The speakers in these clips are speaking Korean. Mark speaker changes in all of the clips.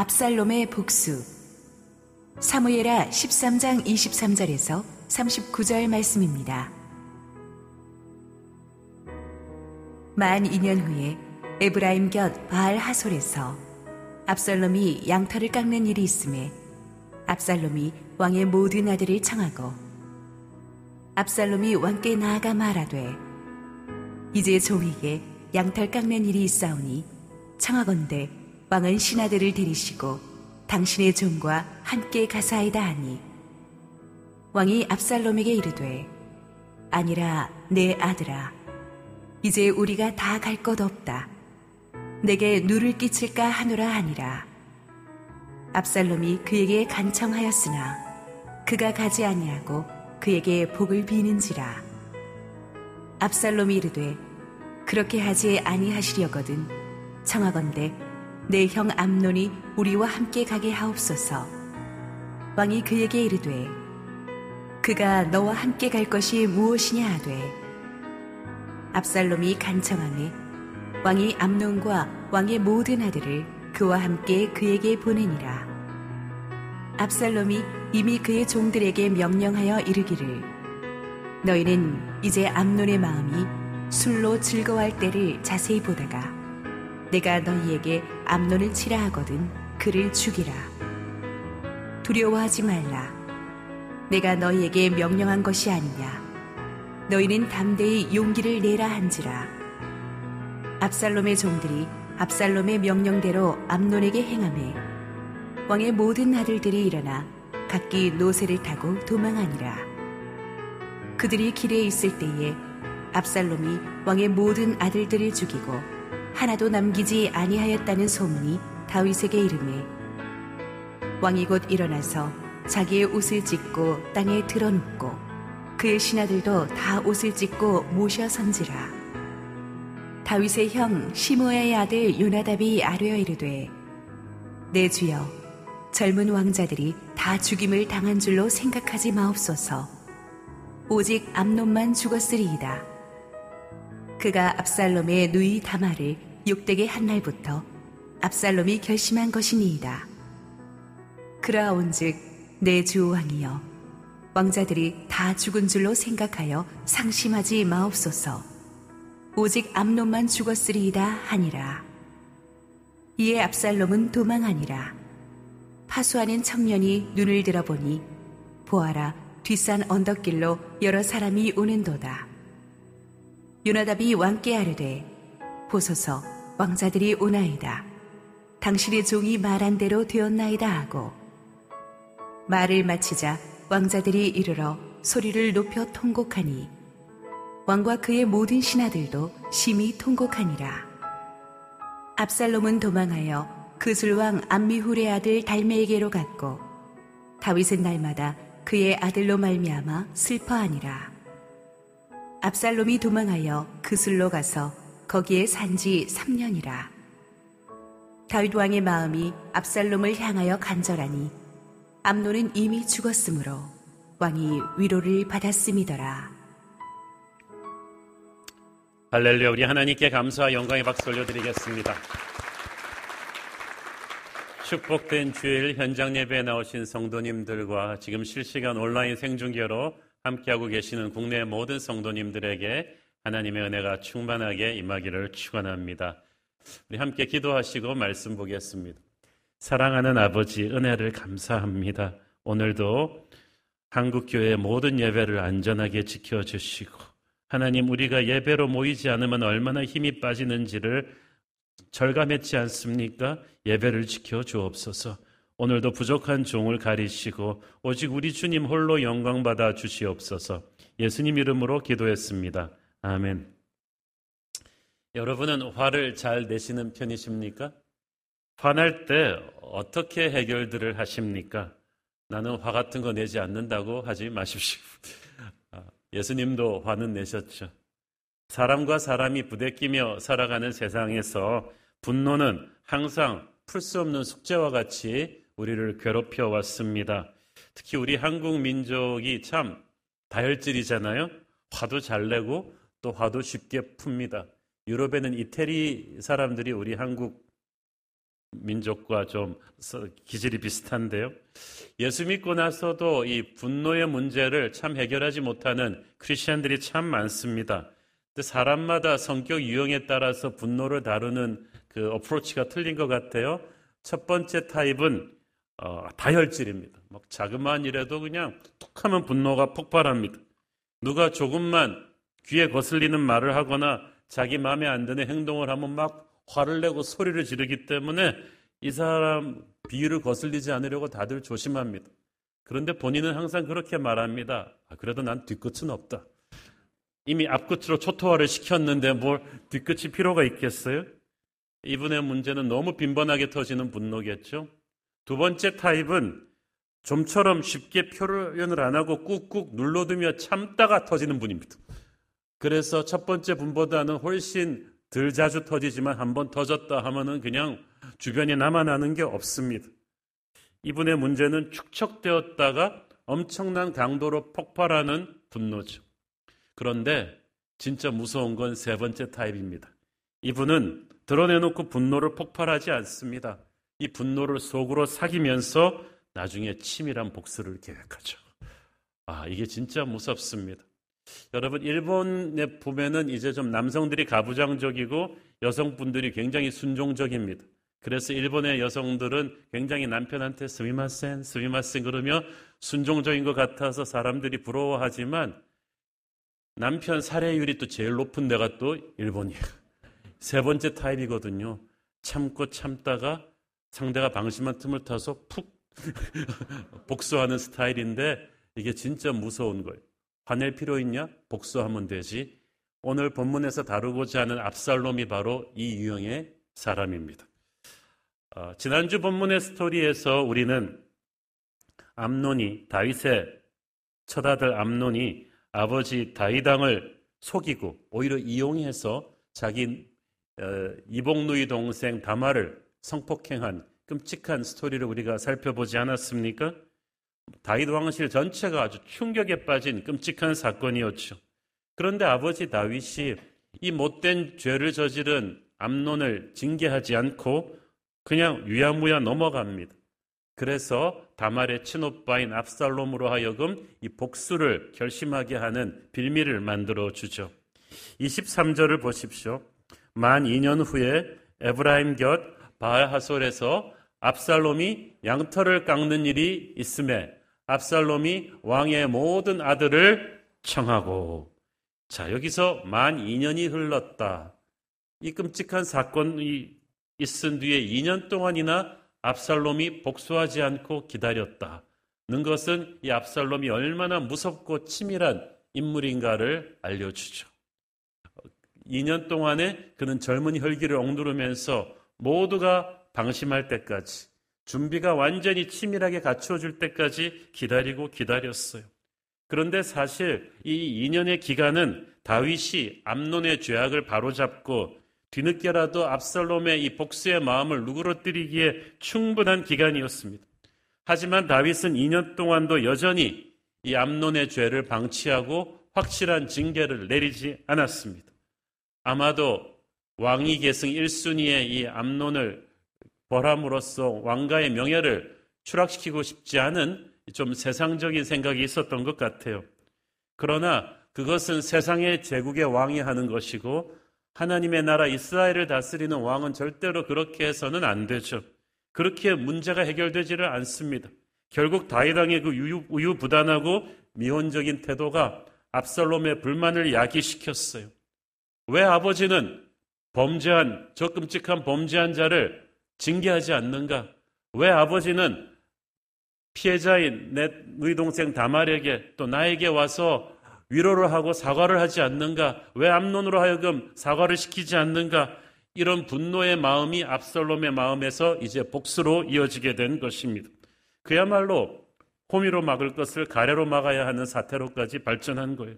Speaker 1: 압살롬의 복수 사무엘하 13장 23절에서 39절 말씀입니다. 만 2년 후에 에브라임 곁 바알 하솔에서 압살롬이 양털을 깎는 일이 있음에 압살롬이 왕의 모든 아들을 청하고 압살롬이 왕께 나아가 말하되 이제 종에게 양털 깎는 일이 있사오니 청하건대 왕은 신하들을 데리시고 당신의 종과 함께 가사이다 하니. 왕이 압살롬에게 이르되 아니라 내 아들아 이제 우리가 다 갈 것 없다. 내게 누를 끼칠까 하노라 하니라. 압살롬이 그에게 간청하였으나 그가 가지 아니하고 그에게 복을 비는지라. 압살롬이 이르되 그렇게 하지 아니하시려거든 청하건대 내 형 암논이 우리와 함께 가게 하옵소서. 왕이 그에게 이르되 그가 너와 함께 갈 것이 무엇이냐 하되 압살롬이 간청하매 왕이 암논과 왕의 모든 아들을 그와 함께 그에게 보내니라. 압살롬이 이미 그의 종들에게 명령하여 이르기를 너희는 이제 암논의 마음이 술로 즐거워할 때를 자세히 보다가 내가 너희에게 암논을 치라 하거든 그를 죽이라. 두려워하지 말라. 내가 너희에게 명령한 것이 아니냐. 너희는 담대히 용기를 내라 한지라. 압살롬의 종들이 압살롬의 명령대로 암논에게 행함에 왕의 모든 아들들이 일어나 각기 노새를 타고 도망하니라. 그들이 길에 있을 때에 압살롬이 왕의 모든 아들들을 죽이고 하나도 남기지 아니하였다는 소문이 다윗에게 이르매 왕이 곧 일어나서 자기의 옷을 찢고 땅에 드러눕고 그의 신하들도 다 옷을 찢고 모셔 선지라. 다윗의 형 시므의 아들 요나답이 아뢰어 이르되 내 주여 젊은 왕자들이 다 죽임을 당한 줄로 생각하지 마옵소서. 오직 암놈만 죽었으리이다. 그가 압살롬의 누이 다마를 욕되게 한 날부터 압살롬이 결심한 것이니이다. 그라온즉 내 주왕이여 왕자들이 다 죽은 줄로 생각하여 상심하지 마옵소서. 오직 암놈만 죽었으리이다 하니라. 이에 압살롬은 도망하니라. 파수하는 청년이 눈을 들어보니 보아라 뒷산 언덕길로 여러 사람이 오는도다. 요나답이 왕께 아르되 보소서 왕자들이 오나이다. 당신의 종이 말한 대로 되었나이다 하고 말을 마치자 왕자들이 이르러 소리를 높여 통곡하니 왕과 그의 모든 신하들도 심히 통곡하니라. 압살롬은 도망하여 그술왕 암미훌의 아들 달메에게로 갔고 다윗은 날마다 그의 아들로 말미암아 슬퍼하니라. 압살롬이 도망하여 그슬로 가서 거기에 산 지 3년이라. 다윗 왕의 마음이 압살롬을 향하여 간절하니 암노는 이미 죽었으므로 왕이 위로를 받았음이더라.
Speaker 2: 할렐루야 우리 하나님께 감사와 영광의 박수 올려드리겠습니다. 축복된 주일 현장 예배에 나오신 성도님들과 지금 실시간 온라인 생중계로 함께하고 계시는 국내 모든 성도님들에게 하나님의 은혜가 충만하게 임하기를 축원합니다. 우리 함께 기도하시고 말씀 보겠습니다. 사랑하는 아버지 은혜를 감사합니다. 오늘도 한국교회 모든 예배를 안전하게 지켜주시고 하나님 우리가 예배로 모이지 않으면 얼마나 힘이 빠지는지를 절감했지 않습니까? 예배를 지켜 주옵소서. 오늘도 부족한 종을 가리시고 오직 우리 주님 홀로 영광 받아 주시옵소서. 예수님 이름으로 기도했습니다. 아멘. 여러분은 화를 잘 내시는 편이십니까? 화날 때 어떻게 해결들을 하십니까? 나는 화 같은 거 내지 않는다고 하지 마십시오. 아, 예수님도 화는 내셨죠. 사람과 사람이 부대끼며 살아가는 세상에서 분노는 항상 풀 수 없는 숙제와 같이 우리를 괴롭혀 왔습니다. 특히 우리 한국 민족이 참 다혈질이잖아요. 화도 잘 내고 또 화도 쉽게 풉니다. 유럽에는 이태리 사람들이 우리 한국 민족과 좀 기질이 비슷한데요. 예수 믿고 나서도 이 분노의 문제를 참 해결하지 못하는 크리스천들이 참 많습니다. 사람마다 성격 유형에 따라서 분노를 다루는 그 어프로치가 틀린 것 같아요. 첫 번째 타입은 어, 다혈질입니다. 막 자그마한 일에도 그냥 툭 하면 분노가 폭발합니다. 누가 조금만 귀에 거슬리는 말을 하거나 자기 마음에 안 드는 행동을 하면 막 화를 내고 소리를 지르기 때문에 이 사람 비유를 거슬리지 않으려고 다들 조심합니다. 그런데 본인은 항상 그렇게 말합니다. 아, 그래도 난 뒤끝은 없다. 이미 앞끝으로 초토화를 시켰는데 뭘 뒤끝이 필요가 있겠어요? 이분의 문제는 너무 빈번하게 터지는 분노겠죠. 두 번째 타입은 좀처럼 쉽게 표현을 안 하고 꾹꾹 눌러두며 참다가 터지는 분입니다. 그래서 첫 번째 분보다는 훨씬 덜 자주 터지지만 한 번 터졌다 하면은 그냥 주변에 남아나는 게 없습니다. 이분의 문제는 축적되었다가 엄청난 강도로 폭발하는 분노죠. 그런데 진짜 무서운 건 세 번째 타입입니다. 이분은 드러내놓고 분노를 폭발하지 않습니다. 이 분노를 속으로 사귀면서 나중에 치밀한 복수를 계획하죠. 아, 이게 진짜 무섭습니다. 여러분, 일본에 보면은 이제 좀 남성들이 가부장적이고 여성분들이 굉장히 순종적입니다. 그래서 일본의 여성들은 굉장히 남편한테 스미마센, 스미마센 그러며 순종적인 것 같아서 사람들이 부러워하지만 남편 살해율이 또 제일 높은 데가 또 일본이에요. 세 번째 타입이거든요. 참고 참다가 상대가 방심한 틈을 타서 푹 복수하는 스타일인데 이게 진짜 무서운 거예요. 화낼 필요 있냐? 복수하면 되지. 오늘 본문에서 다루고자 하는 압살롬이 바로 이 유형의 사람입니다. 어, 지난주 본문의 스토리에서 우리는 암론이 다윗의 첫아들 암론이 아버지 다윗왕을 속이고 오히려 이용해서 자기 어, 이복누이 동생 다마를 성폭행한 끔찍한 스토리를 우리가 살펴보지 않았습니까? 다윗 왕실 전체가 아주 충격에 빠진 끔찍한 사건이었죠. 그런데 아버지 다윗이 이 못된 죄를 저지른 암론을 징계하지 않고 그냥 유야무야 넘어갑니다. 그래서 다말의 친오빠인 압살롬으로 하여금 이 복수를 결심하게 하는 빌미를 만들어 주죠. 23절을 보십시오. 만 2년 후에 에브라임 곁 바하솔에서 압살롬이 양털을 깎는 일이 있음에 압살롬이 왕의 모든 아들을 청하고 자 여기서 만 2년이 흘렀다. 이 끔찍한 사건이 있은 뒤에 2년 동안이나 압살롬이 복수하지 않고 기다렸다. 는 것은 이 압살롬이 얼마나 무섭고 치밀한 인물인가를 알려주죠. 2년 동안에 그는 젊은 혈기를 억누르면서 모두가 방심할 때까지 준비가 완전히 치밀하게 갖추어질 때까지 기다리고 기다렸어요. 그런데 사실 이 2년의 기간은 다윗이 암론의 죄악을 바로잡고 뒤늦게라도 압살롬의 이 복수의 마음을 누그러뜨리기에 충분한 기간이었습니다. 하지만 다윗은 2년 동안도 여전히 이 암론의 죄를 방치하고 확실한 징계를 내리지 않았습니다. 아마도 왕위 계승 1순위의 이 암론을 벌함으로써 왕가의 명예를 추락시키고 싶지 않은 좀 세상적인 생각이 있었던 것 같아요. 그러나 그것은 세상의 제국의 왕이 하는 것이고 하나님의 나라 이스라엘을 다스리는 왕은 절대로 그렇게 해서는 안 되죠. 그렇게 문제가 해결되지를 않습니다. 결국 다윗왕의 그 우유, 우유부단하고 미온적인 태도가 압살롬의 불만을 야기시켰어요. 왜 아버지는 범죄한 저 끔찍한 범죄한 자를 징계하지 않는가? 왜 아버지는 피해자인 내 너희 동생 다말에게 또 나에게 와서 위로를 하고 사과를 하지 않는가? 왜 암론으로 하여금 사과를 시키지 않는가? 이런 분노의 마음이 압살롬의 마음에서 이제 복수로 이어지게 된 것입니다. 그야말로 호미로 막을 것을 가래로 막아야 하는 사태로까지 발전한 거예요.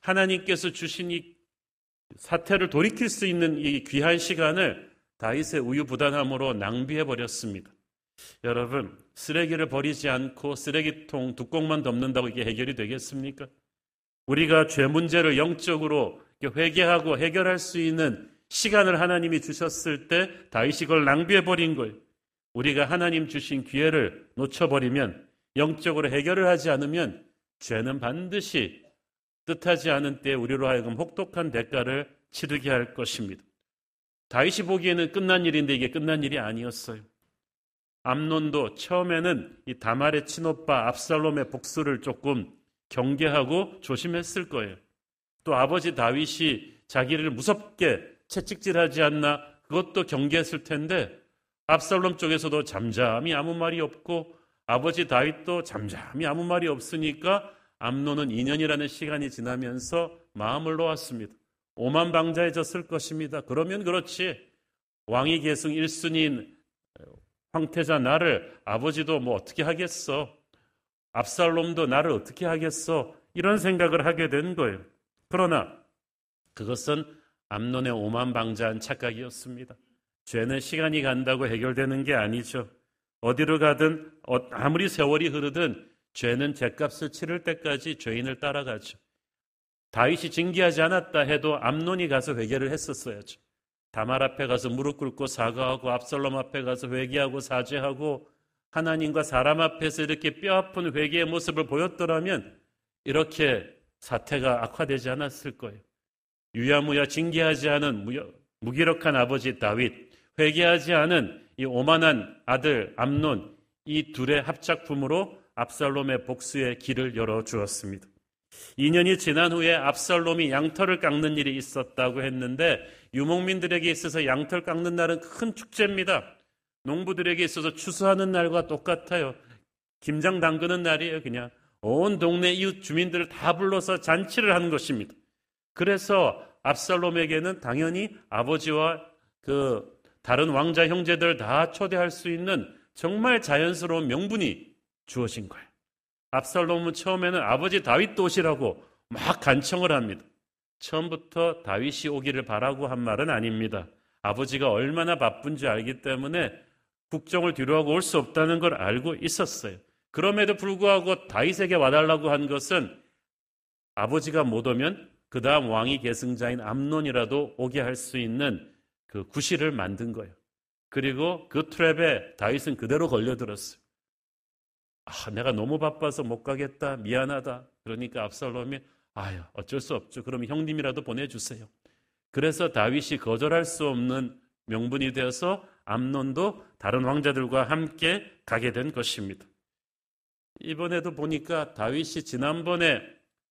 Speaker 2: 하나님께서 주신 이 사태를 돌이킬 수 있는 이 귀한 시간을 다윗의 우유부단함으로 낭비해 버렸습니다. 여러분, 쓰레기를 버리지 않고 쓰레기통 뚜껑만 덮는다고 이게 해결이 되겠습니까? 우리가 죄 문제를 영적으로 회개하고 해결할 수 있는 시간을 하나님이 주셨을 때 다윗이 그걸 낭비해 버린 거예요. 우리가 하나님 주신 기회를 놓쳐버리면 영적으로 해결을 하지 않으면 죄는 반드시 뜻하지 않은 때 우리로 하여금 혹독한 대가를 치르게 할 것입니다. 다윗이 보기에는 끝난 일인데 이게 끝난 일이 아니었어요. 암론도 처음에는 이 다말의 친오빠 압살롬의 복수를 조금 경계하고 조심했을 거예요. 또 아버지 다윗이 자기를 무섭게 채찍질하지 않나 그것도 경계했을 텐데 압살롬 쪽에서도 잠잠히 아무 말이 없고 아버지 다윗도 잠잠히 아무 말이 없으니까 암론은 2년이라는 시간이 지나면서 마음을 놓았습니다. 오만방자해졌을 것입니다. 그러면 그렇지. 왕위 계승 1순위인 황태자 나를 아버지도 뭐 어떻게 하겠어. 압살롬도 나를 어떻게 하겠어. 이런 생각을 하게 된 거예요. 그러나 그것은 암론의 오만방자한 착각이었습니다. 죄는 시간이 간다고 해결되는 게 아니죠. 어디로 가든 어, 아무리 세월이 흐르든 죄는 죄값을 치를 때까지 죄인을 따라가죠. 다윗이 징계하지 않았다 해도 암론이 가서 회개를 했었어야죠. 다말 앞에 가서 무릎 꿇고 사과하고 압살롬 앞에 가서 회개하고 사죄하고 하나님과 사람 앞에서 이렇게 뼈아픈 회개의 모습을 보였더라면 이렇게 사태가 악화되지 않았을 거예요. 유야무야 징계하지 않은 무기력한 아버지 다윗, 회개하지 않은 이 오만한 아들 암론, 이 둘의 합작품으로 압살롬의 복수의 길을 열어 주었습니다. 2년이 지난 후에 압살롬이 양털을 깎는 일이 있었다고 했는데 유목민들에게 있어서 양털 깎는 날은 큰 축제입니다. 농부들에게 있어서 추수하는 날과 똑같아요. 김장 담그는 날이에요, 그냥. 온 동네 이웃 주민들을 다 불러서 잔치를 하는 것입니다. 그래서 압살롬에게는 당연히 아버지와 그 다른 왕자 형제들 다 초대할 수 있는 정말 자연스러운 명분이 주어진 거예요. 압살롬은 처음에는 아버지 다윗도 오시라고 막 간청을 합니다. 처음부터 다윗이 오기를 바라고 한 말은 아닙니다. 아버지가 얼마나 바쁜지 알기 때문에 국정을 뒤로하고 올 수 없다는 걸 알고 있었어요. 그럼에도 불구하고 다윗에게 와달라고 한 것은 아버지가 못 오면 그 다음 왕이 계승자인 암론이라도 오게 할 수 있는 그 구실을 만든 거예요. 그리고 그 트랩에 다윗은 그대로 걸려들었어요. 아, 내가 너무 바빠서 못 가겠다. 미안하다. 그러니까 압살롬이 아유, 어쩔 수 없죠. 그럼 형님이라도 보내주세요. 그래서 다윗이 거절할 수 없는 명분이 되어서 암론도 다른 왕자들과 함께 가게 된 것입니다. 이번에도 보니까 다윗이 지난번에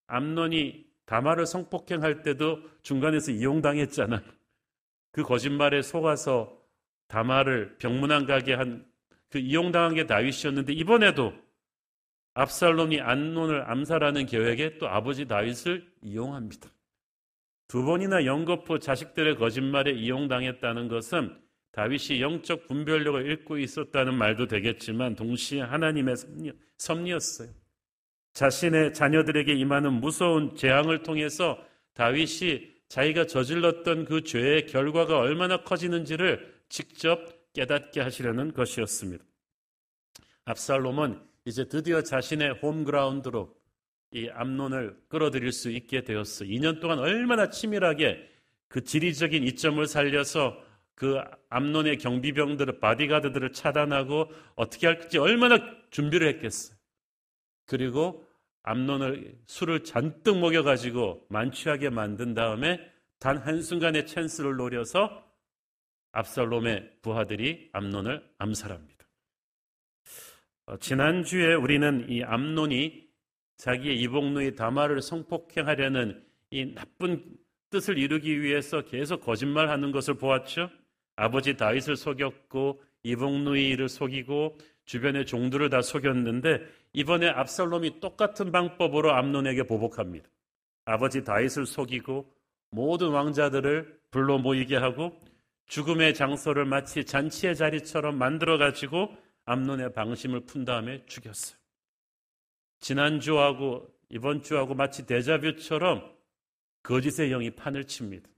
Speaker 2: 암론이 다마를 성폭행할 때도 중간에서 이용당했잖아. 그 거짓말에 속아서 다마를 병문안 가게 한 그 이용당한 게 다윗이었는데 이번에도 압살롬이 안론을 암살하는 계획에 또 아버지 다윗을 이용합니다. 두 번이나 영거포 자식들의 거짓말에 이용당했다는 것은 다윗이 영적 분별력을 잃고 있었다는 말도 되겠지만 동시에 하나님의 섭리였어요. 자신의 자녀들에게 임하는 무서운 재앙을 통해서 다윗이 자기가 저질렀던 그 죄의 결과가 얼마나 커지는지를 직접 깨닫게 하시려는 것이었습니다. 압살롬은 이제 드디어 자신의 홈그라운드로 이 암논을 끌어들일 수 있게 되었어. 2년 동안 얼마나 치밀하게 그 지리적인 이점을 살려서 그 암논의 경비병들을 바디가드들을 차단하고 어떻게 할지 얼마나 준비를 했겠어요. 그리고 암논을 술을 잔뜩 먹여 가지고 만취하게 만든 다음에 단 한순간의 찬스를 노려서 압살롬의 부하들이 암논을 암살합니다. 어, 지난주에 우리는 이 암론이 자기의 이복누이 다마를 성폭행하려는 이 나쁜 뜻을 이루기 위해서 계속 거짓말하는 것을 보았죠. 아버지 다윗을 속였고 이복누이를 속이고 주변의 종들을 다 속였는데 이번에 압살롬이 똑같은 방법으로 암론에게 보복합니다. 아버지 다윗을 속이고 모든 왕자들을 불러 모이게 하고 죽음의 장소를 마치 잔치의 자리처럼 만들어 가지고 암론의 방심을 푼 다음에 죽였어요. 지난주하고 이번 주하고 마치 데자뷰처럼 거짓의 영이 판을 칩니다.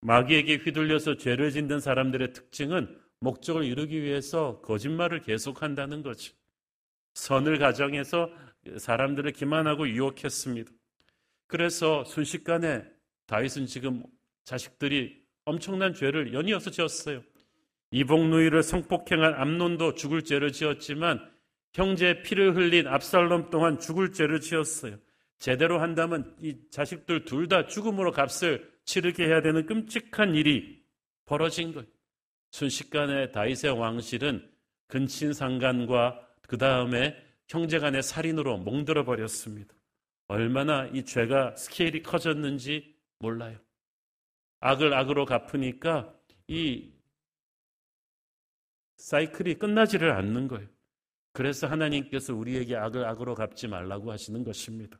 Speaker 2: 마귀에게 휘둘려서 죄를 짓는 사람들의 특징은 목적을 이루기 위해서 거짓말을 계속한다는 거죠. 선을 가정해서 사람들을 기만하고 유혹했습니다. 그래서 순식간에 다윗은 지금 자식들이 엄청난 죄를 연이어서 지었어요. 이복누이를 성폭행한 암론도 죽을 죄를 지었지만 형제의 피를 흘린 압살롬 또한 죽을 죄를 지었어요. 제대로 한다면 이 자식들 둘 다 죽음으로 값을 치르게 해야 되는 끔찍한 일이 벌어진 거예요. 순식간에 다윗의 왕실은 근친상간과 그 다음에 형제간의 살인으로 몽들어 버렸습니다. 얼마나 이 죄가 스케일이 커졌는지 몰라요. 악을 악으로 갚으니까 이 사이클이 끝나지를 않는 거예요. 그래서 하나님께서 우리에게 악을 악으로 갚지 말라고 하시는 것입니다.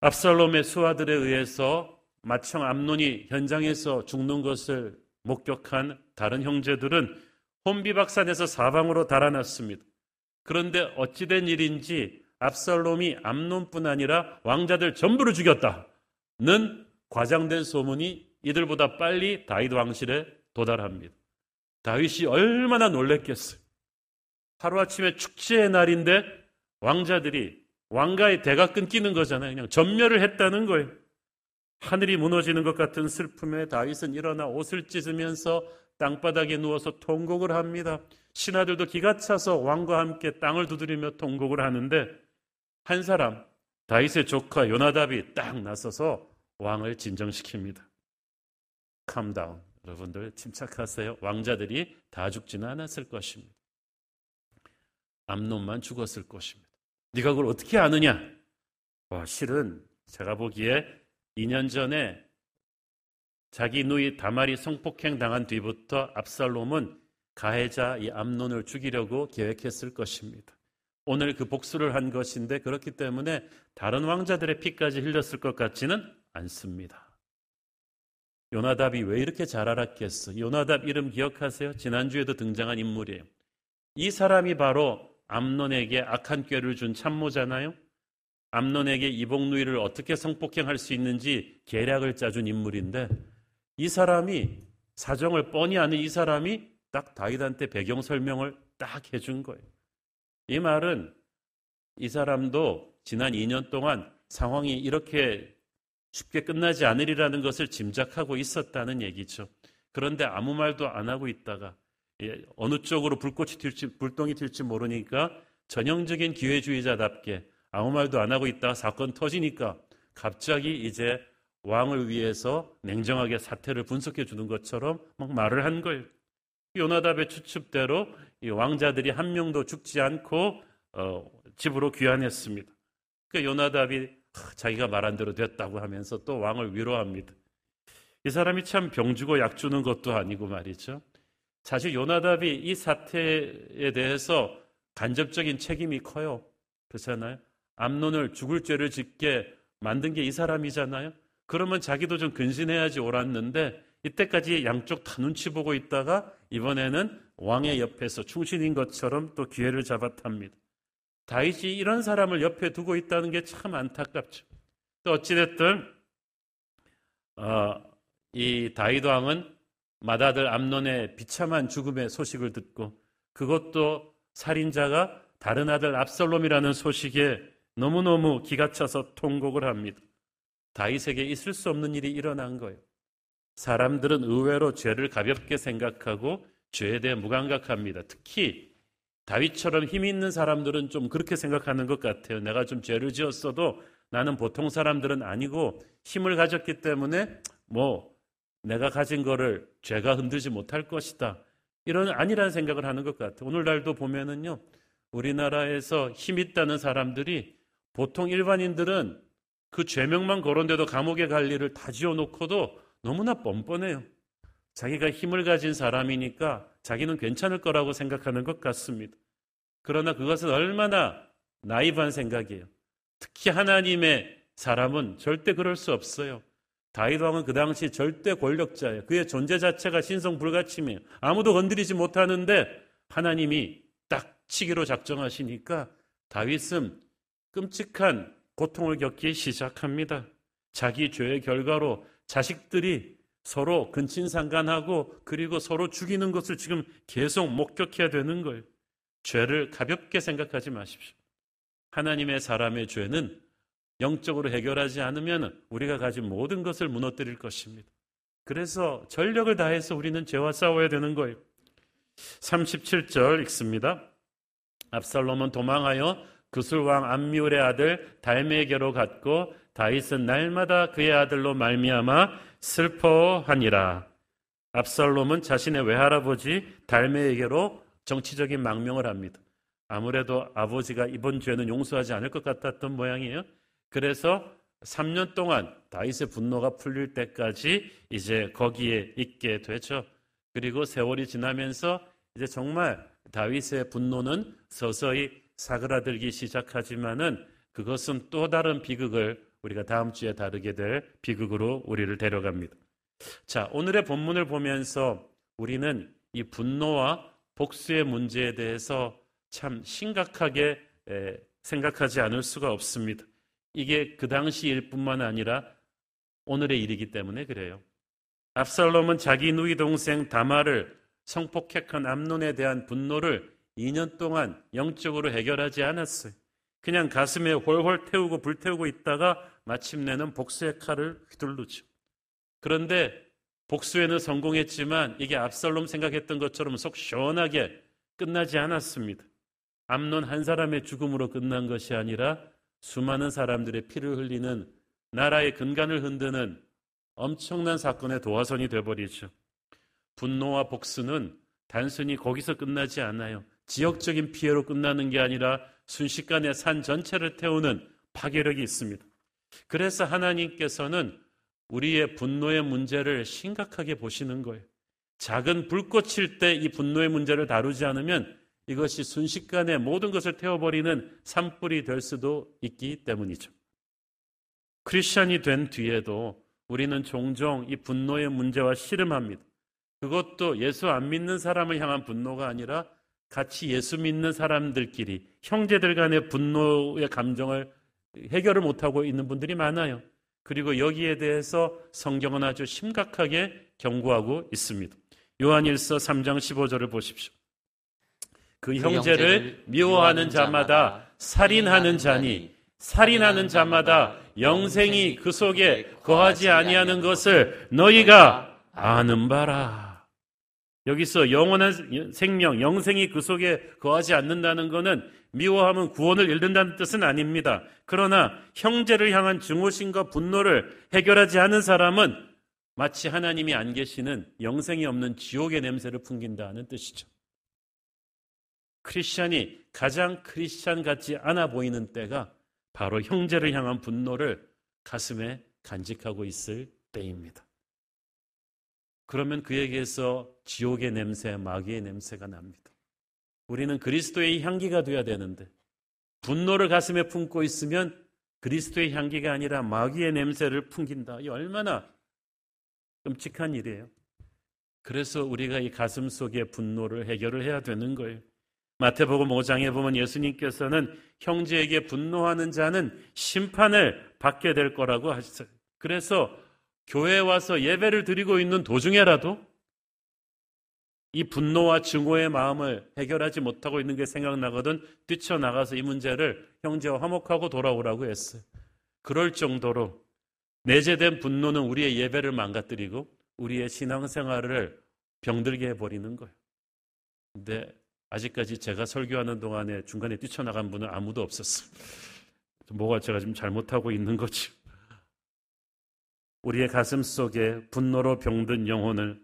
Speaker 2: 압살롬의 수하들에 의해서 마청 암론이 현장에서 죽는 것을 목격한 다른 형제들은 혼비박산에서 사방으로 달아났습니다. 그런데 어찌된 일인지 압살롬이 암론뿐 아니라 왕자들 전부를 죽였다는 과장된 소문이 이들보다 빨리 다윗 왕실에 도달합니다. 다윗이 얼마나 놀랬겠어요. 하루아침에 축제의 날인데 왕자들이 왕가의 대가 끊기는 거잖아요. 그냥 전멸을 했다는 거예요. 하늘이 무너지는 것 같은 슬픔에 다윗은 일어나 옷을 찢으면서 땅바닥에 누워서 통곡을 합니다. 신하들도 기가 차서 왕과 함께 땅을 두드리며 통곡을 하는데 한 사람 다윗의 조카 요나답이 딱 나서서 왕을 진정시킵니다. 캄다운. 여러분들 침착하세요. 왕자들이 다 죽지는 않았을 것입니다. 암론만 죽었을 것입니다. 네가 그걸 어떻게 아느냐? 와, 실은 제가 보기에 2년 전에 자기 누이 다말이 성폭행 당한 뒤부터 압살롬은 가해자 이 암론을 죽이려고 계획했을 것입니다. 오늘 그 복수를 한 것인데 그렇기 때문에 다른 왕자들의 피까지 흘렸을 것 같지는 않습니다. 요나답이 왜 이렇게 잘 알았겠어? 요나답 이름 기억하세요? 지난주에도 등장한 인물이에요. 이 사람이 바로 암론에게 악한 꾀를 준 참모잖아요. 암론에게 이복누이를 어떻게 성폭행할 수 있는지 계략을 짜준 인물인데 이 사람이 사정을 뻔히 아는 이 사람이 딱 다윗한테 배경 설명을 딱 해준 거예요. 이 말은 이 사람도 지난 2년 동안 상황이 이렇게 쉽게 끝나지 않으리라는 것을 짐작하고 있었다는 얘기죠. 그런데 아무 말도 안 하고 있다가 예, 어느 쪽으로 불꽃이 튈지 불똥이 튈지 모르니까 전형적인 기회주의자답게 아무 말도 안 하고 있다가 사건 터지니까 갑자기 이제 왕을 위해서 냉정하게 사태를 분석해 주는 것처럼 막 말을 한 거예요. 요나답의 추측대로 왕자들이 한 명도 죽지 않고 어, 집으로 귀환했습니다. 그 요나답이 자기가 말한 대로 됐다고 하면서 또 왕을 위로합니다. 이 사람이 참 병주고 약 주는 것도 아니고 말이죠. 사실 요나답이 이 사태에 대해서 간접적인 책임이 커요. 그렇잖아요. 암론을 죽을 죄를 짓게 만든 게 이 사람이잖아요. 그러면 자기도 좀 근신해야지 옳았는데 이때까지 양쪽 다 눈치 보고 있다가 이번에는 왕의 옆에서 충신인 것처럼 또 기회를 잡아탑니다. 다윗이 이런 사람을 옆에 두고 있다는 게 참 안타깝죠. 또 어찌됐든 어, 이 다윗 왕은 맏아들 암론의 비참한 죽음의 소식을 듣고 그것도 살인자가 다른 아들 압살롬이라는 소식에 너무너무 기가 차서 통곡을 합니다. 다윗에게 있을 수 없는 일이 일어난 거예요. 사람들은 의외로 죄를 가볍게 생각하고 죄에 대해 무감각합니다. 특히 다윗처럼 힘 있는 사람들은 좀 그렇게 생각하는 것 같아요. 내가 좀 죄를 지었어도 나는 보통 사람들은 아니고 힘을 가졌기 때문에 뭐 내가 가진 거를 죄가 흔들지 못할 것이다. 이런 아니라는 생각을 하는 것 같아요. 오늘날도 보면은요. 우리나라에서 힘 있다는 사람들이 보통 일반인들은 그 죄명만 거론돼도 감옥에 갈 일을 다 지어놓고도 너무나 뻔뻔해요. 자기가 힘을 가진 사람이니까 자기는 괜찮을 거라고 생각하는 것 같습니다. 그러나 그것은 얼마나 나이브한 생각이에요. 특히 하나님의 사람은 절대 그럴 수 없어요. 다윗 왕은 그 당시 절대 권력자예요. 그의 존재 자체가 신성 불가침이에요. 아무도 건드리지 못하는데 하나님이 딱 치기로 작정하시니까 다윗은 끔찍한 고통을 겪기 시작합니다. 자기 죄의 결과로 자식들이 서로 근친상간하고 그리고 서로 죽이는 것을 지금 계속 목격해야 되는 거예요. 죄를 가볍게 생각하지 마십시오. 하나님의 사람의 죄는 영적으로 해결하지 않으면 우리가 가진 모든 것을 무너뜨릴 것입니다. 그래서 전력을 다해서 우리는 죄와 싸워야 되는 거예요. 37절 읽습니다. 압살롬은 도망하여 그술왕 암미울의 아들 달메에게로 갔고 다윗은 날마다 그의 아들로 말미암아 슬퍼하니라. 압살롬은 자신의 외할아버지 달메에게로 정치적인 망명을 합니다. 아무래도 아버지가 이번 죄는 용서하지 않을 것 같았던 모양이에요. 그래서 3년 동안 다윗의 분노가 풀릴 때까지 이제 거기에 있게 되죠. 그리고 세월이 지나면서 이제 정말 다윗의 분노는 서서히 사그라들기 시작하지만은 그것은 또 다른 비극을 우리가 다음 주에 다루게 될 비극으로 우리를 데려갑니다. 자, 오늘의 본문을 보면서 우리는 이 분노와 복수의 문제에 대해서 참 심각하게 생각하지 않을 수가 없습니다. 이게 그 당시 일뿐만 아니라 오늘의 일이기 때문에 그래요. 압살롬은 자기 누이 동생 다마를 성폭행한 암론에 대한 분노를 2년 동안 영적으로 해결하지 않았어요. 그냥 가슴에 홀홀 태우고 불태우고 있다가 마침내는 복수의 칼을 휘둘르죠. 그런데 복수에는 성공했지만 이게 압살롬 생각했던 것처럼 속 시원하게 끝나지 않았습니다. 암론 한 사람의 죽음으로 끝난 것이 아니라 수많은 사람들의 피를 흘리는 나라의 근간을 흔드는 엄청난 사건의 도화선이 되어버리죠. 분노와 복수는 단순히 거기서 끝나지 않아요. 지역적인 피해로 끝나는 게 아니라 순식간에 산 전체를 태우는 파괴력이 있습니다. 그래서 하나님께서는 우리의 분노의 문제를 심각하게 보시는 거예요. 작은 불꽃일 때 이 분노의 문제를 다루지 않으면 이것이 순식간에 모든 것을 태워버리는 산불이 될 수도 있기 때문이죠. 크리스천이 된 뒤에도 우리는 종종 이 분노의 문제와 씨름합니다. 그것도 예수 안 믿는 사람을 향한 분노가 아니라 같이 예수 믿는 사람들끼리 형제들 간의 분노의 감정을 해결을 못하고 있는 분들이 많아요. 그리고 여기에 대해서 성경은 아주 심각하게 경고하고 있습니다. 요한일서 3장 15절을 보십시오. 그, 그 형제를 미워하는 자마다 살인하는 자니 살인하는 자마다 영생이 그 속에 거하지 아니하는 것을 너희가 아는 바라. 여기서 영원한 생명, 영생이 그 속에 거하지 않는다는 것은 미워하면 구원을 잃는다는 뜻은 아닙니다. 그러나 형제를 향한 증오심과 분노를 해결하지 않은 사람은 마치 하나님이 안 계시는 영생이 없는 지옥의 냄새를 풍긴다는 뜻이죠. 크리스찬이 가장 크리스찬 같지 않아 보이는 때가 바로 형제를 향한 분노를 가슴에 간직하고 있을 때입니다. 그러면 그에게서 지옥의 냄새, 마귀의 냄새가 납니다. 우리는 그리스도의 향기가 되어야 되는데 분노를 가슴에 품고 있으면 그리스도의 향기가 아니라 마귀의 냄새를 풍긴다. 이 얼마나 끔찍한 일이에요. 그래서 우리가 이 가슴 속의 분노를 해결을 해야 되는 거예요. 마태복음 5장에 보면 예수님께서는 형제에게 분노하는 자는 심판을 받게 될 거라고 하셨어요. 그래서 교회에 와서 예배를 드리고 있는 도중에라도 이 분노와 증오의 마음을 해결하지 못하고 있는 게 생각나거든 뛰쳐나가서 이 문제를 형제와 화목하고 돌아오라고 했어요. 그럴 정도로 내재된 분노는 우리의 예배를 망가뜨리고 우리의 신앙생활을 병들게 해버리는 거예요. 근데 아직까지 제가 설교하는 동안에 중간에 뛰쳐나간 분은 아무도 없었어요. 뭐가 제가 지금 잘못하고 있는 거지. 우리의 가슴 속에 분노로 병든 영혼을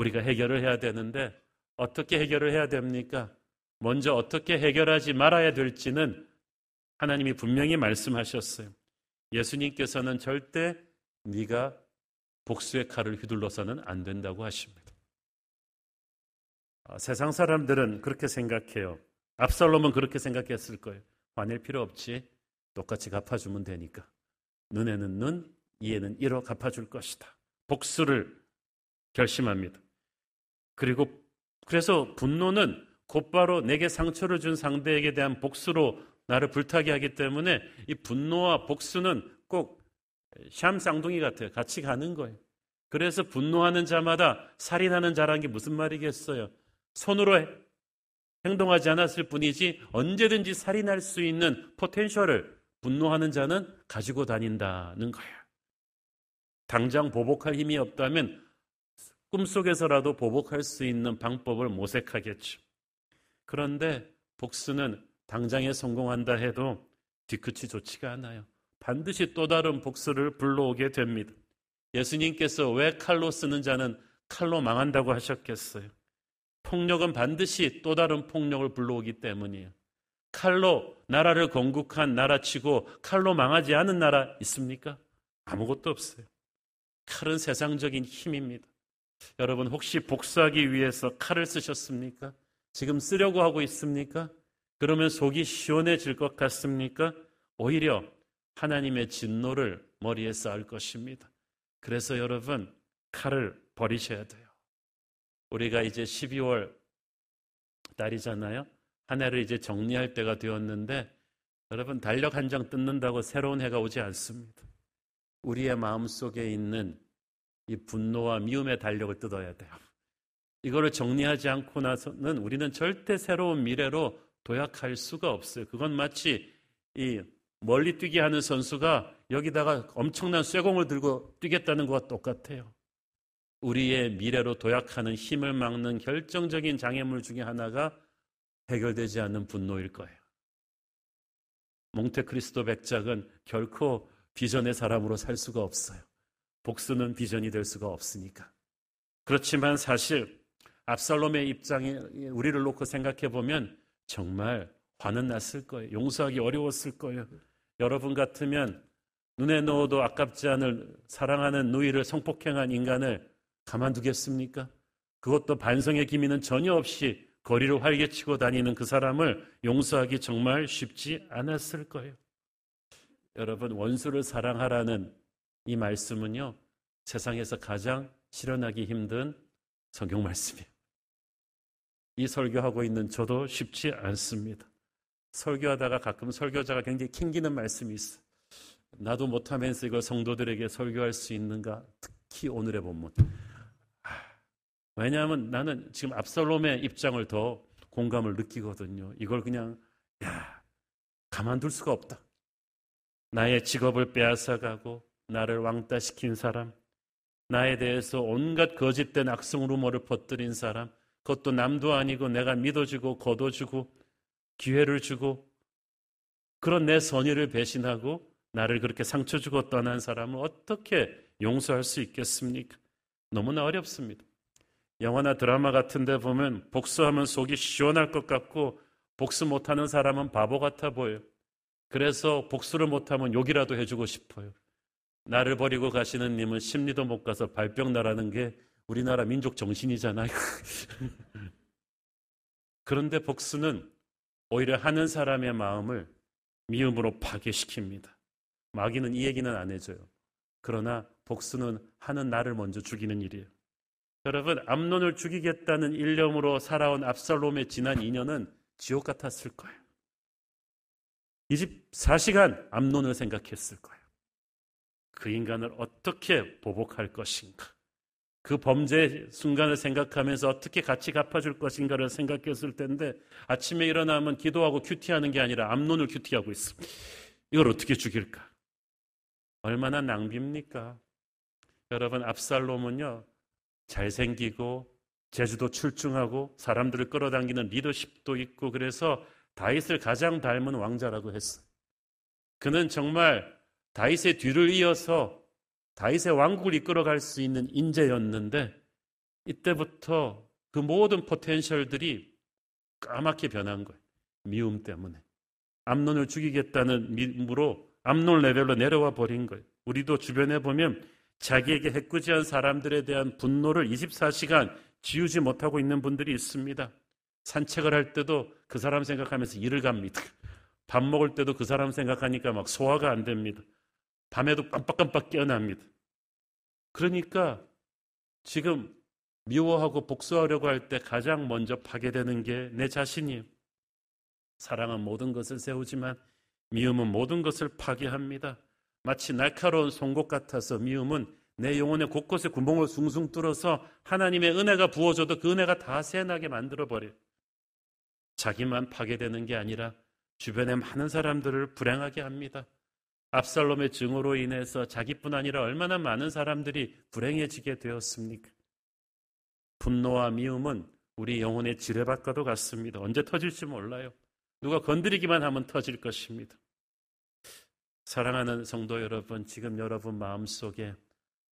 Speaker 2: 우리가 해결을 해야 되는데 어떻게 해결을 해야 됩니까? 먼저 어떻게 해결하지 말아야 될지는 하나님이 분명히 말씀하셨어요. 예수님께서는 절대 네가 복수의 칼을 휘둘러서는 안 된다고 하십니다. 아, 세상 사람들은 그렇게 생각해요. 압살롬은 그렇게 생각했을 거예요. 화낼 필요 없지. 똑같이 갚아주면 되니까. 눈에는 눈, 이에는 이로 갚아줄 것이다. 복수를 결심합니다. 그리고 그래서 분노는 곧바로 내게 상처를 준 상대에게 대한 복수로 나를 불타게 하기 때문에 이 분노와 복수는 꼭 샴 쌍둥이 같아요. 같이 가는 거예요. 그래서 분노하는 자마다 살인하는 자라는 게 무슨 말이겠어요? 손으로 행동하지 않았을 뿐이지 언제든지 살인할 수 있는 포텐셜을 분노하는 자는 가지고 다닌다는 거예요. 당장 보복할 힘이 없다면 꿈속에서라도 보복할 수 있는 방법을 모색하겠죠. 그런데 복수는 당장에 성공한다 해도 뒤끝이 좋지가 않아요. 반드시 또 다른 복수를 불러오게 됩니다. 예수님께서 왜 칼로 쓰는 자는 칼로 망한다고 하셨겠어요? 폭력은 반드시 또 다른 폭력을 불러오기 때문이에요. 칼로 나라를 건국한 나라치고 칼로 망하지 않은 나라 있습니까? 아무것도 없어요. 칼은 세상적인 힘입니다. 여러분 혹시 복수하기 위해서 칼을 쓰셨습니까? 지금 쓰려고 하고 있습니까? 그러면 속이 시원해질 것 같습니까? 오히려 하나님의 진노를 머리에 쌓을 것입니다. 그래서 여러분 칼을 버리셔야 돼요. 우리가 이제 12월 달이잖아요. 한 해를 이제 정리할 때가 되었는데 여러분 달력 한 장 뜯는다고 새로운 해가 오지 않습니다. 우리의 마음 속에 있는 이 분노와 미움의 달력을 뜯어야 돼요. 이거를 정리하지 않고 나서는 우리는 절대 새로운 미래로 도약할 수가 없어요. 그건 마치 이 멀리 뛰게 하는 선수가 여기다가 엄청난 쇠공을 들고 뛰겠다는 것과 똑같아요. 우리의 미래로 도약하는 힘을 막는 결정적인 장애물 중에 하나가 해결되지 않는 분노일 거예요. 몽테크리스토 백작은 결코 비전의 사람으로 살 수가 없어요. 복수는 비전이 될 수가 없으니까. 그렇지만 사실 압살롬의 입장에 우리를 놓고 생각해 보면 정말 화는 났을 거예요. 용서하기 어려웠을 거예요. 여러분 같으면 눈에 넣어도 아깝지 않을 사랑하는 누이를 성폭행한 인간을 가만두겠습니까? 그것도 반성의 기미는 전혀 없이 거리를 활개치고 다니는 그 사람을 용서하기 정말 쉽지 않았을 거예요. 여러분, 원수를 사랑하라는 이 말씀은요, 세상에서 가장 실현하기 힘든 성경 말씀이에요. 이 설교하고 있는 저도 쉽지 않습니다. 설교하다가 가끔 설교자가 굉장히 캥기는 말씀이 있어요. 나도 못하면서 이걸 성도들에게 설교할 수 있는가? 특히 오늘의 본문. 왜냐하면 나는 지금 압살롬의 입장을 더 공감을 느끼거든요. 이걸 그냥 야 가만둘 수가 없다. 나의 직업을 빼앗아가고 나를 왕따시킨 사람, 나에 대해서 온갖 거짓된 악성 루머를 퍼뜨린 사람, 그것도 남도 아니고 내가 믿어주고 거둬주고 기회를 주고 그런 내 선의를 배신하고 나를 그렇게 상처 주고 떠난 사람을 어떻게 용서할 수 있겠습니까? 너무나 어렵습니다. 영화나 드라마 같은 데 보면 복수하면 속이 시원할 것 같고 복수 못하는 사람은 바보 같아 보여요. 그래서 복수를 못하면 욕이라도 해주고 싶어요. 나를 버리고 가시는 님은 심리도 못 가서 발병 나라는 게 우리나라 민족 정신이잖아요. 그런데 복수는 오히려 하는 사람의 마음을 미움으로 파괴시킵니다. 마귀는 이 얘기는 안 해줘요. 그러나 복수는 하는 나를 먼저 죽이는 일이에요. 여러분, 암론을 죽이겠다는 일념으로 살아온 압살롬의 지난 2년은 지옥 같았을 거예요. 24시간 암론을 생각했을 거예요. 그 인간을 어떻게 보복할 것인가? 그 범죄 순간을 생각하면서 어떻게 같이 갚아줄 것인가를 생각했을 텐데 아침에 일어나면 기도하고 큐티하는 게 아니라 암론을 큐티하고 있습니다. 이걸 어떻게 죽일까? 얼마나 낭비입니까? 여러분 압살롬은요 잘생기고 제주도 출중하고 사람들을 끌어당기는 리더십도 있고 그래서 다윗을 가장 닮은 왕자라고 했어요. 그는 정말 다윗의 뒤를 이어서 다윗의 왕국을 이끌어갈 수 있는 인재였는데 이때부터 그 모든 포텐셜들이 까맣게 변한 거예요. 미움 때문에. 암론을 죽이겠다는 미움으로 암론 레벨로 내려와 버린 거예요. 우리도 주변에 보면 자기에게 해꾸지한 사람들에 대한 분노를 24시간 지우지 못하고 있는 분들이 있습니다. 산책을 할 때도 그 사람 생각하면서 일을 갑니다. 밥 먹을 때도 그 사람 생각하니까 막 소화가 안 됩니다. 밤에도 깜빡깜빡 깨어납니다. 그러니까 지금 미워하고 복수하려고 할 때 가장 먼저 파괴되는 게 내 자신이에요. 사랑은 모든 것을 세우지만 미움은 모든 것을 파괴합니다. 마치 날카로운 송곳 같아서 미움은 내 영혼의 곳곳에 구멍을 숭숭 뚫어서 하나님의 은혜가 부어져도 그 은혜가 다 새나게 만들어버려요. 자기만 파괴되는 게 아니라 주변의 많은 사람들을 불행하게 합니다. 압살롬의 증오로 인해서 자기뿐 아니라 얼마나 많은 사람들이 불행해지게 되었습니까? 분노와 미움은 우리 영혼의 지뢰밭과도 같습니다. 언제 터질지 몰라요. 누가 건드리기만 하면 터질 것입니다. 사랑하는 성도 여러분, 지금 여러분 마음속에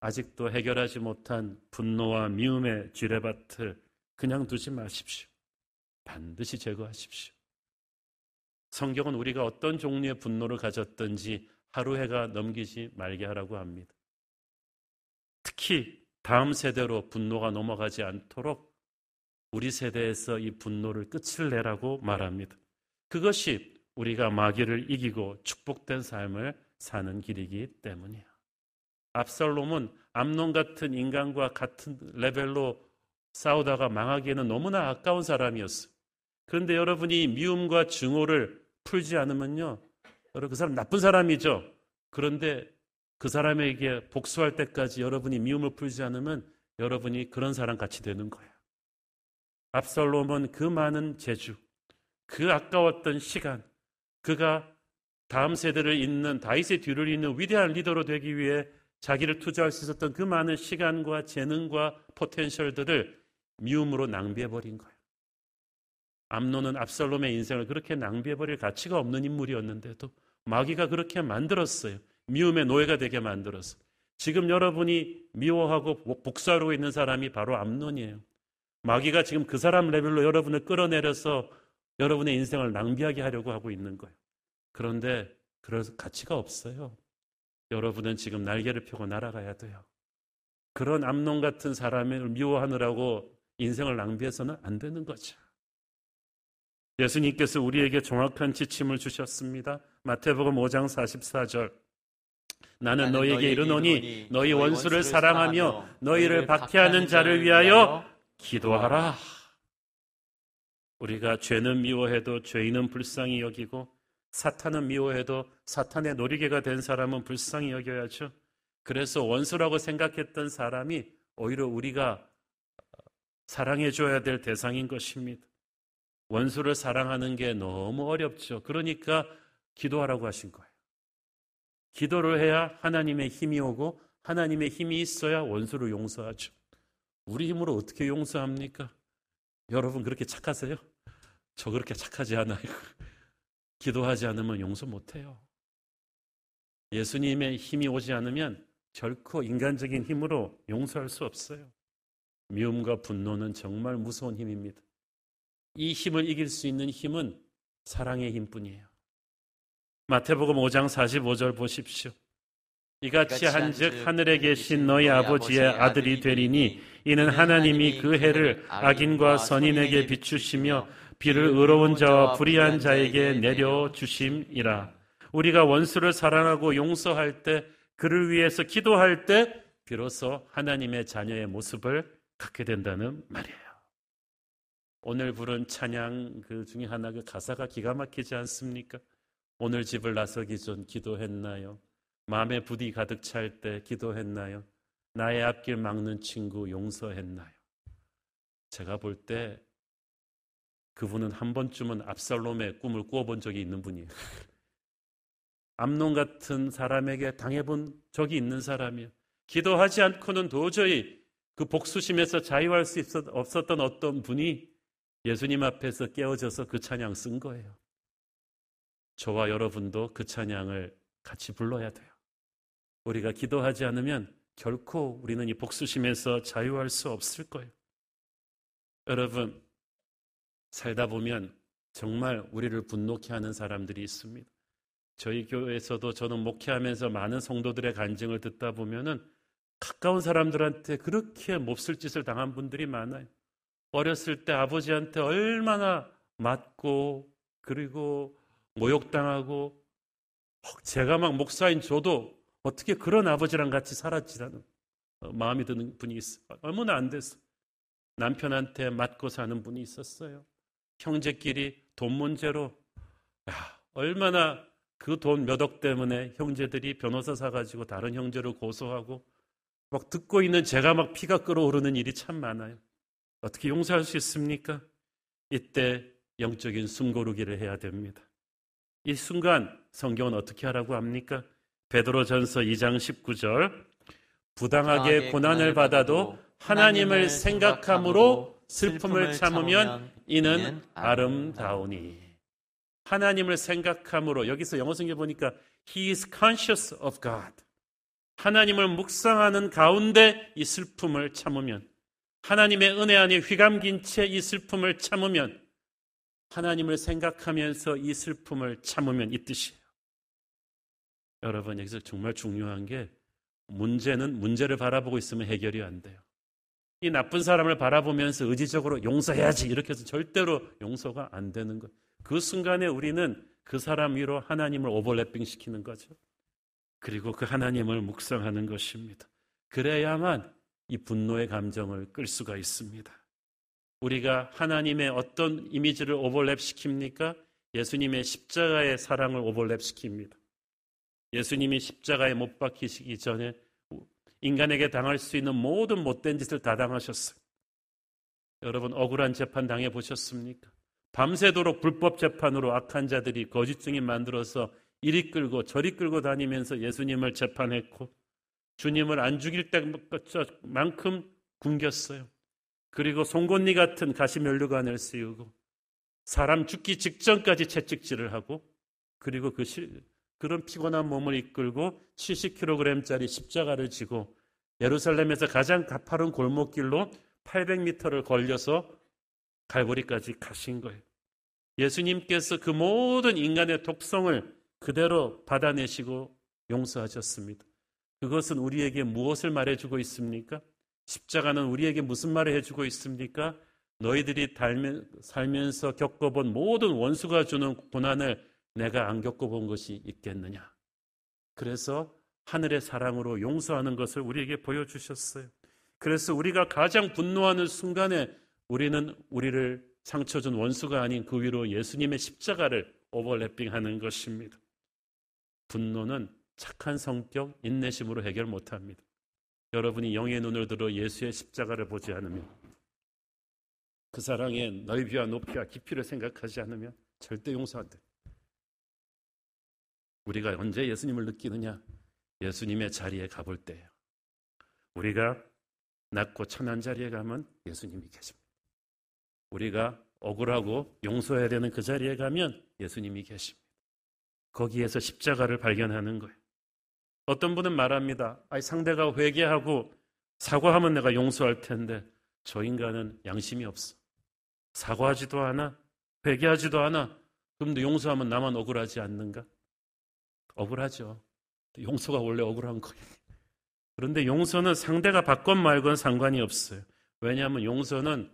Speaker 2: 아직도 해결하지 못한 분노와 미움의 지뢰밭을 그냥 두지 마십시오. 반드시 제거하십시오. 성경은 우리가 어떤 종류의 분노를 가졌든지 하루 해가 넘기지 말게 하라고 합니다. 특히 다음 세대로 분노가 넘어가지 않도록 우리 세대에서 이 분노를 끝을 내라고 말합니다. 그것이 우리가 마귀를 이기고 축복된 삶을 사는 길이기 때문이에요. 압살롬은 암론 같은 인간과 같은 레벨로 싸우다가 망하기에는 너무나 아까운 사람이었어요. 그런데 여러분이 미움과 증오를 풀지 않으면요. 여러분 그 사람 나쁜 사람이죠. 그런데 그 사람에게 복수할 때까지 여러분이 미움을 풀지 않으면 여러분이 그런 사람 같이 되는 거예요. 압살롬은 그 많은 재주, 그 아까웠던 시간, 그가 다음 세대를 잇는 다윗의 뒤를 잇는 위대한 리더로 되기 위해 자기를 투자할 수 있었던 그 많은 시간과 재능과 포텐셜들을 미움으로 낭비해 버린 거예요. 암노는 압살롬의 인생을 그렇게 낭비해 버릴 가치가 없는 인물이었는데도 마귀가 그렇게 만들었어요. 미움의 노예가 되게 만들었어. 지금 여러분이 미워하고 복수하고 있는 사람이 바로 암론이에요. 마귀가 지금 그 사람 레벨로 여러분을 끌어내려서 여러분의 인생을 낭비하게 하려고 하고 있는 거예요. 그런데 그럴 가치가 없어요. 여러분은 지금 날개를 펴고 날아가야 돼요. 그런 암론 같은 사람을 미워하느라고 인생을 낭비해서는 안 되는 거죠. 예수님께서 우리에게 정확한 지침을 주셨습니다. 마태복음 5장 44절. 나는 너희에게 이르노니 너희 원수를 사랑하며 너희를 박해하는 자를 위하여 기도하라. 우리가 죄는 미워해도 죄인은 불쌍히 여기고 사탄은 미워해도 사탄의 놀이개가 된 사람은 불쌍히 여겨야죠. 그래서 원수라고 생각했던 사람이 오히려 우리가 사랑해 줘야 될 대상인 것입니다. 원수를 사랑하는 게 너무 어렵죠. 그러니까 기도하라고 하신 거예요. 기도를 해야 하나님의 힘이 오고 하나님의 힘이 있어야 원수를 용서하죠. 우리 힘으로 어떻게 용서합니까? 여러분 그렇게 착하세요? 저 그렇게 착하지 않아요. 기도하지 않으면 용서 못해요. 예수님의 힘이 오지 않으면 결코 인간적인 힘으로 용서할 수 없어요. 미움과 분노는 정말 무서운 힘입니다. 이 힘을 이길 수 있는 힘은 사랑의 힘뿐이에요. 마태복음 5장 45절 보십시오. 이같이 한즉 하늘에 계신 너희 아버지의 아들이 되리니 이는 하나님이 그 해를 악인과 선인에게 비추시며 비를 의로운 자와 불의한 자에게 내려 주심이라. 우리가 원수를 사랑하고 용서할 때 그를 위해서 기도할 때 비로소 하나님의 자녀의 모습을 갖게 된다는 말이에요. 오늘 부른 찬양 그 중에 하나 그 가사가 기가 막히지 않습니까? 오늘 집을 나서기 전 기도했나요? 마음에 부디 가득 찰 때 기도했나요? 나의 앞길 막는 친구 용서했나요? 제가 볼 때 그분은 한 번쯤은 압살롬의 꿈을 꾸어본 적이 있는 분이에요. 암론 같은 사람에게 당해본 적이 있는 사람이에요. 기도하지 않고는 도저히 그 복수심에서 자유할 수 없었던 어떤 분이 예수님 앞에서 깨어져서 그 찬양 쓴 거예요. 저와 여러분도 그 찬양을 같이 불러야 돼요. 우리가 기도하지 않으면 결코 우리는 이 복수심에서 자유할 수 없을 거예요. 여러분, 살다 보면 정말 우리를 분노케 하는 사람들이 있습니다. 저희 교회에서도 저는 목회하면서 많은 성도들의 간증을 듣다 보면은 가까운 사람들한테 그렇게 몹쓸 짓을 당한 분들이 많아요. 어렸을 때 아버지한테 얼마나 맞고 그리고 모욕당하고 제가 막 목사인 저도 어떻게 그런 아버지랑 같이 살았지라는 마음이 드는 분이 있어요. 얼마나 안 됐어. 남편한테 맞고 사는 분이 있었어요. 형제끼리 돈 문제로 야, 얼마나 그 돈 몇 억 때문에 형제들이 변호사 사가지고 다른 형제를 고소하고 막 듣고 있는 제가 막 피가 끓어오르는 일이 참 많아요. 어떻게 용서할 수 있습니까? 이때 영적인 숨고르기를 해야 됩니다. 이 순간 성경은 어떻게 하라고 합니까? 베드로전서 2장 19절 부당하게 고난을 받아도 하나님을 생각함으로 슬픔을 참으면 이는 아름다우니 하나님을 생각함으로 여기서 영어 성경 보니까 he is conscious of God 하나님을 묵상하는 가운데 이 슬픔을 참으면 하나님의 은혜 안에 휘감긴 채 이 슬픔을 참으면 하나님을 생각하면서 이 슬픔을 참으면 이 뜻이에요. 여러분 여기서 정말 중요한 게 문제는 문제를 바라보고 있으면 해결이 안 돼요. 이 나쁜 사람을 바라보면서 의지적으로 용서해야지 이렇게 해서 절대로 용서가 안 되는 것. 그 순간에 우리는 그 사람 위로 하나님을 오버래핑 시키는 거죠. 그리고 그 하나님을 묵상하는 것입니다. 그래야만 이 분노의 감정을 끌 수가 있습니다. 우리가 하나님의 어떤 이미지를 오버랩 시킵니까? 예수님의 십자가의 사랑을 오버랩 시킵니다. 예수님이 십자가에 못 박히시기 전에 인간에게 당할 수 있는 모든 못된 짓을 다 당하셨어요. 여러분 억울한 재판 당해 보셨습니까? 밤새도록 불법 재판으로 악한 자들이 거짓 증인 만들어서 이리 끌고 저리 끌고 다니면서 예수님을 재판했고 주님을 안 죽일 때만큼 굶겼어요. 그리고 송곳니 같은 가시면류관을 씌우고 사람 죽기 직전까지 채찍질을 하고 그리고 그 그런 피곤한 몸을 이끌고 70kg짜리 십자가를 지고 예루살렘에서 가장 가파른 골목길로 800m를 걸려서 갈보리까지 가신 거예요. 예수님께서 그 모든 인간의 독성을 그대로 받아내시고 용서하셨습니다. 그것은 우리에게 무엇을 말해주고 있습니까? 십자가는 우리에게 무슨 말을 해주고 있습니까? 너희들이 살면서 겪어본 모든 원수가 주는 고난을 내가 안 겪어본 것이 있겠느냐. 그래서 하늘의 사랑으로 용서하는 것을 우리에게 보여주셨어요. 그래서 우리가 가장 분노하는 순간에 우리는 우리를 상처 준 원수가 아닌 그 위로 예수님의 십자가를 오버래핑 하는 것입니다. 분노는 착한 성격, 인내심으로 해결 못 합니다. 여러분이 영의 눈을 들어 예수의 십자가를 보지 않으면 그 사랑의 넓이와 높이와 깊이를 생각하지 않으면 절대 용서 안 돼. 우리가 언제 예수님을 느끼느냐? 예수님의 자리에 가볼 때예요. 우리가 낮고 천한 자리에 가면 예수님이 계십니다. 우리가 억울하고 용서해야 되는 그 자리에 가면 예수님이 계십니다. 거기에서 십자가를 발견하는 거예요. 어떤 분은 말합니다. 아니, 상대가 회개하고 사과하면 내가 용서할 텐데 저 인간은 양심이 없어. 사과하지도 않아. 회개하지도 않아. 그런데 용서하면 나만 억울하지 않는가? 억울하죠. 용서가 원래 억울한 거예요. 그런데 용서는 상대가 받건 말건 상관이 없어요. 왜냐하면 용서는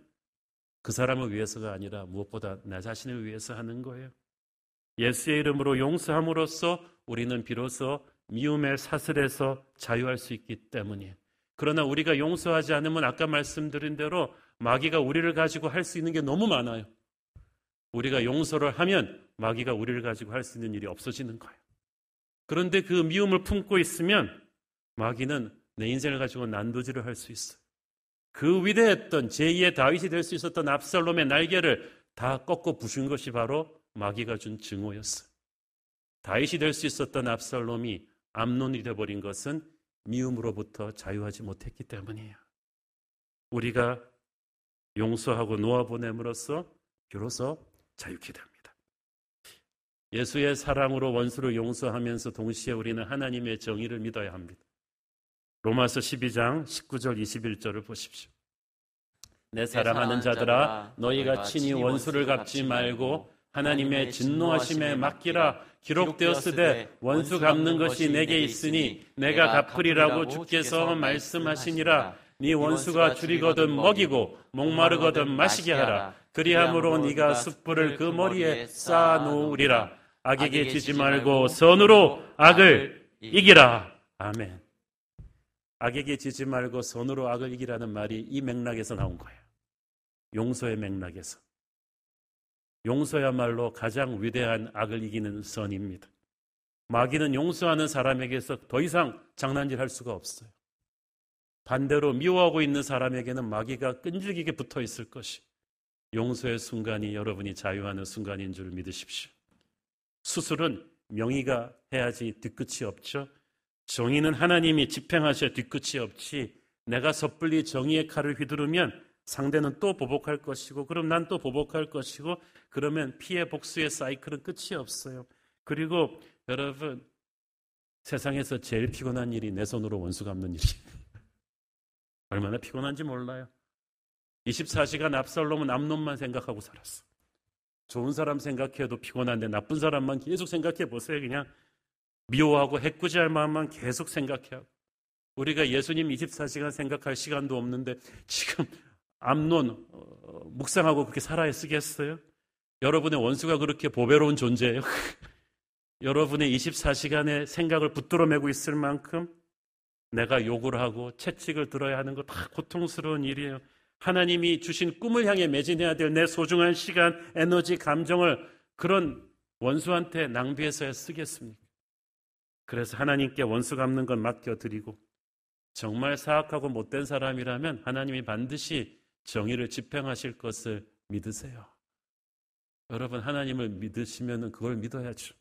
Speaker 2: 그 사람을 위해서가 아니라 무엇보다 나 자신을 위해서 하는 거예요. 예수의 이름으로 용서함으로써 우리는 비로소 미움의 사슬에서 자유할 수 있기 때문이에요. 그러나 우리가 용서하지 않으면 아까 말씀드린 대로 마귀가 우리를 가지고 할 수 있는 게 너무 많아요. 우리가 용서를 하면 마귀가 우리를 가지고 할 수 있는 일이 없어지는 거예요. 그런데 그 미움을 품고 있으면 마귀는 내 인생을 가지고 난도질을 할 수 있어요. 그 위대했던 제2의 다윗이 될 수 있었던 압살롬의 날개를 다 꺾어 부순 것이 바로 마귀가 준 증오였어요. 다윗이 될 수 있었던 압살롬이 암론이 되어버린 것은 미움으로부터 자유하지 못했기 때문이에요. 우리가 용서하고 놓아보냄으로써 비로소 자유케 됩니다. 예수의 사랑으로 원수를 용서하면서 동시에 우리는 하나님의 정의를 믿어야 합니다. 로마서 12장 19절 21절을 보십시오. 내 사랑하는 자들아 너희가 친히 원수를 갚지 말고 하나님의 진노하심에 맡기라 기록되었으되 원수 갚는 것이 내게 있으니 내가 갚으리라고 주께서 말씀하시니라 네 원수가 줄이거든 먹이고 목마르거든 마시게 하라 그리함으로 네가 숯불을 그 머리에 쌓아 놓으리라 악에게 지지 말고 선으로 악을 이기라. 아멘. 악에게 지지 말고 선으로 악을 이기라는 말이 이 맥락에서 나온 거예요. 용서의 맥락에서. 용서야말로 가장 위대한 악을 이기는 선입니다. 마귀는 용서하는 사람에게서 더 이상 장난질 할 수가 없어요. 반대로 미워하고 있는 사람에게는 마귀가 끈질기게 붙어 있을 것이 용서의 순간이 여러분이 자유하는 순간인 줄 믿으십시오. 수술은 명의가 해야지 뒤끝이 없죠. 정의는 하나님이 집행하셔 뒤끝이 없지 내가 섣불리 정의의 칼을 휘두르면 상대는 또 보복할 것이고 그럼 난 또 보복할 것이고 그러면 피해 복수의 사이클은 끝이 없어요. 그리고 여러분 세상에서 제일 피곤한 일이 내 손으로 원수 갚는 일이에요. 얼마나 피곤한지 몰라요. 24시간 압살롬은 암놈만 생각하고 살았어. 좋은 사람 생각해도 피곤한데 나쁜 사람만 계속 생각해 보세요. 그냥 미워하고 해꾸지할 마음만 계속 생각해요. 우리가 예수님 24시간 생각할 시간도 없는데 지금 암론 어, 묵상하고 그렇게 살아야 쓰겠어요? 여러분의 원수가 그렇게 보배로운 존재예요. 여러분의 24시간의 생각을 붙들어 매고 있을 만큼 내가 욕을 하고 채찍을 들어야 하는 거다 고통스러운 일이에요. 하나님이 주신 꿈을 향해 매진해야 될 내 소중한 시간, 에너지, 감정을 그런 원수한테 낭비해서야 쓰겠습니까? 그래서 하나님께 원수 갚는 건 맡겨드리고 정말 사악하고 못된 사람이라면 하나님이 반드시 정의를 집행하실 것을 믿으세요. 여러분 하나님을 믿으시면 그걸 믿어야죠.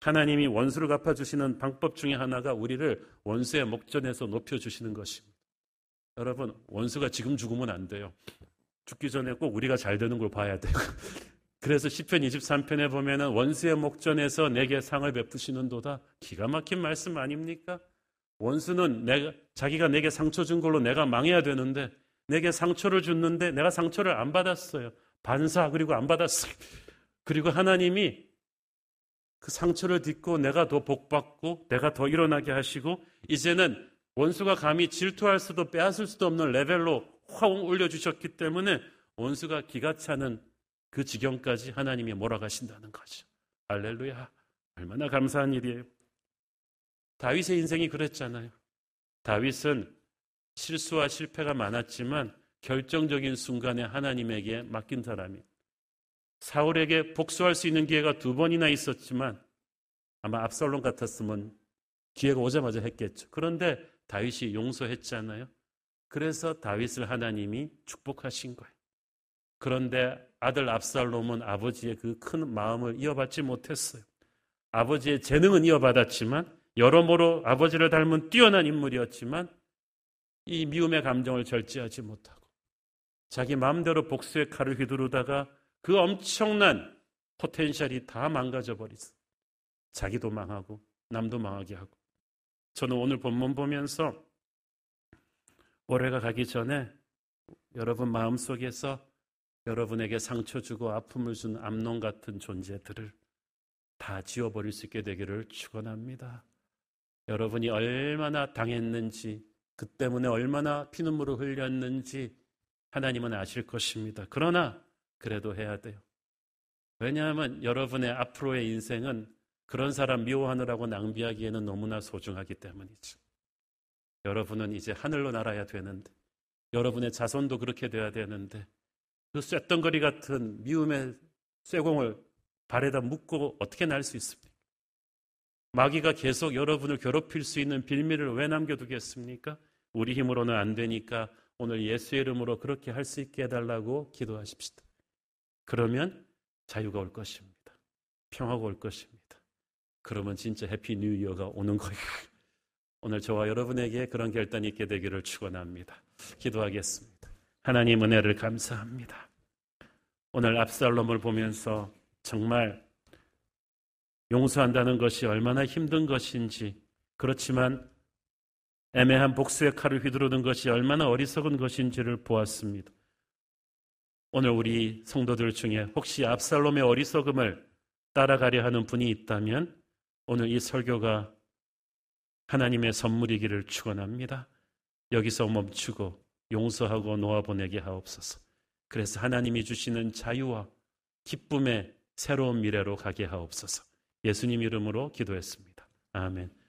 Speaker 2: 하나님이 원수를 갚아주시는 방법 중에 하나가 우리를 원수의 목전에서 높여주시는 것입니다. 여러분, 원수가 지금 죽으면 안 돼요. 죽기 전에 꼭 우리가 잘 되는 걸 봐야 돼요. 그래서 10편 23편에 보면은 원수의 목전에서 내게 상을 베푸시는 도다. 기가 막힌 말씀 아닙니까? 원수는 내가, 자기가 내게 상처 준 걸로 내가 망해야 되는데, 내게 상처를 줬는데 내가 상처를 안 받았어요. 반사, 그리고 안 받았어요. 그리고 하나님이 그 상처를 딛고 내가 더 복받고 내가 더 일어나게 하시고 이제는 원수가 감히 질투할 수도 빼앗을 수도 없는 레벨로 확 올려주셨기 때문에 원수가 기가 차는 그 지경까지 하나님이 몰아가신다는 거죠. 할렐루야. 얼마나 감사한 일이에요. 다윗의 인생이 그랬잖아요. 다윗은 실수와 실패가 많았지만 결정적인 순간에 하나님에게 맡긴 사람이 사울에게 복수할 수 있는 기회가 두 번이나 있었지만 아마 압살롬 같았으면 기회가 오자마자 했겠죠. 그런데 다윗이 용서했잖아요. 그래서 다윗을 하나님이 축복하신 거예요. 그런데 아들 압살롬은 아버지의 그 큰 마음을 이어받지 못했어요. 아버지의 재능은 이어받았지만 여러모로 아버지를 닮은 뛰어난 인물이었지만 이 미움의 감정을 절제하지 못하고 자기 마음대로 복수의 칼을 휘두르다가 그 엄청난 포텐셜이 다 망가져 버리어 자기도 망하고 남도 망하게 하고. 저는 오늘 본문 보면서 올해가 가기 전에 여러분 마음속에서 여러분에게 상처 주고 아픔을 준 암론 같은 존재들을 다 지워버릴 수 있게 되기를 축원합니다. 여러분이 얼마나 당했는지 그 때문에 얼마나 피눈물을 흘렸는지 하나님은 아실 것입니다. 그러나 그래도 해야 돼요. 왜냐하면 여러분의 앞으로의 인생은 그런 사람 미워하느라고 낭비하기에는 너무나 소중하기 때문이죠. 여러분은 이제 하늘로 날아야 되는데, 여러분의 자손도 그렇게 돼야 되는데, 그 쇳덩거리 같은 미움의 쇠공을 발에다 묶고 어떻게 날 수 있습니까? 마귀가 계속 여러분을 괴롭힐 수 있는 빌미를 왜 남겨두겠습니까? 우리 힘으로는 안 되니까 오늘 예수의 이름으로 그렇게 할 수 있게 해달라고 기도하십시다. 그러면 자유가 올 것입니다. 평화가 올 것입니다. 그러면 진짜 Happy New Year가 오는 거예요. 오늘 저와 여러분에게 그런 결단이 있게 되기를 축원합니다. 기도하겠습니다. 하나님 은혜를 감사합니다. 오늘 압살롬을 보면서 정말 용서한다는 것이 얼마나 힘든 것인지 그렇지만 애매한 복수의 칼을 휘두르는 것이 얼마나 어리석은 것인지를 보았습니다. 오늘 우리 성도들 중에 혹시 압살롬의 어리석음을 따라가려 하는 분이 있다면 오늘 이 설교가 하나님의 선물이기를 축원합니다. 여기서 멈추고 용서하고 놓아보내게 하옵소서. 그래서 하나님이 주시는 자유와 기쁨의 새로운 미래로 가게 하옵소서. 예수님 이름으로 기도했습니다. 아멘.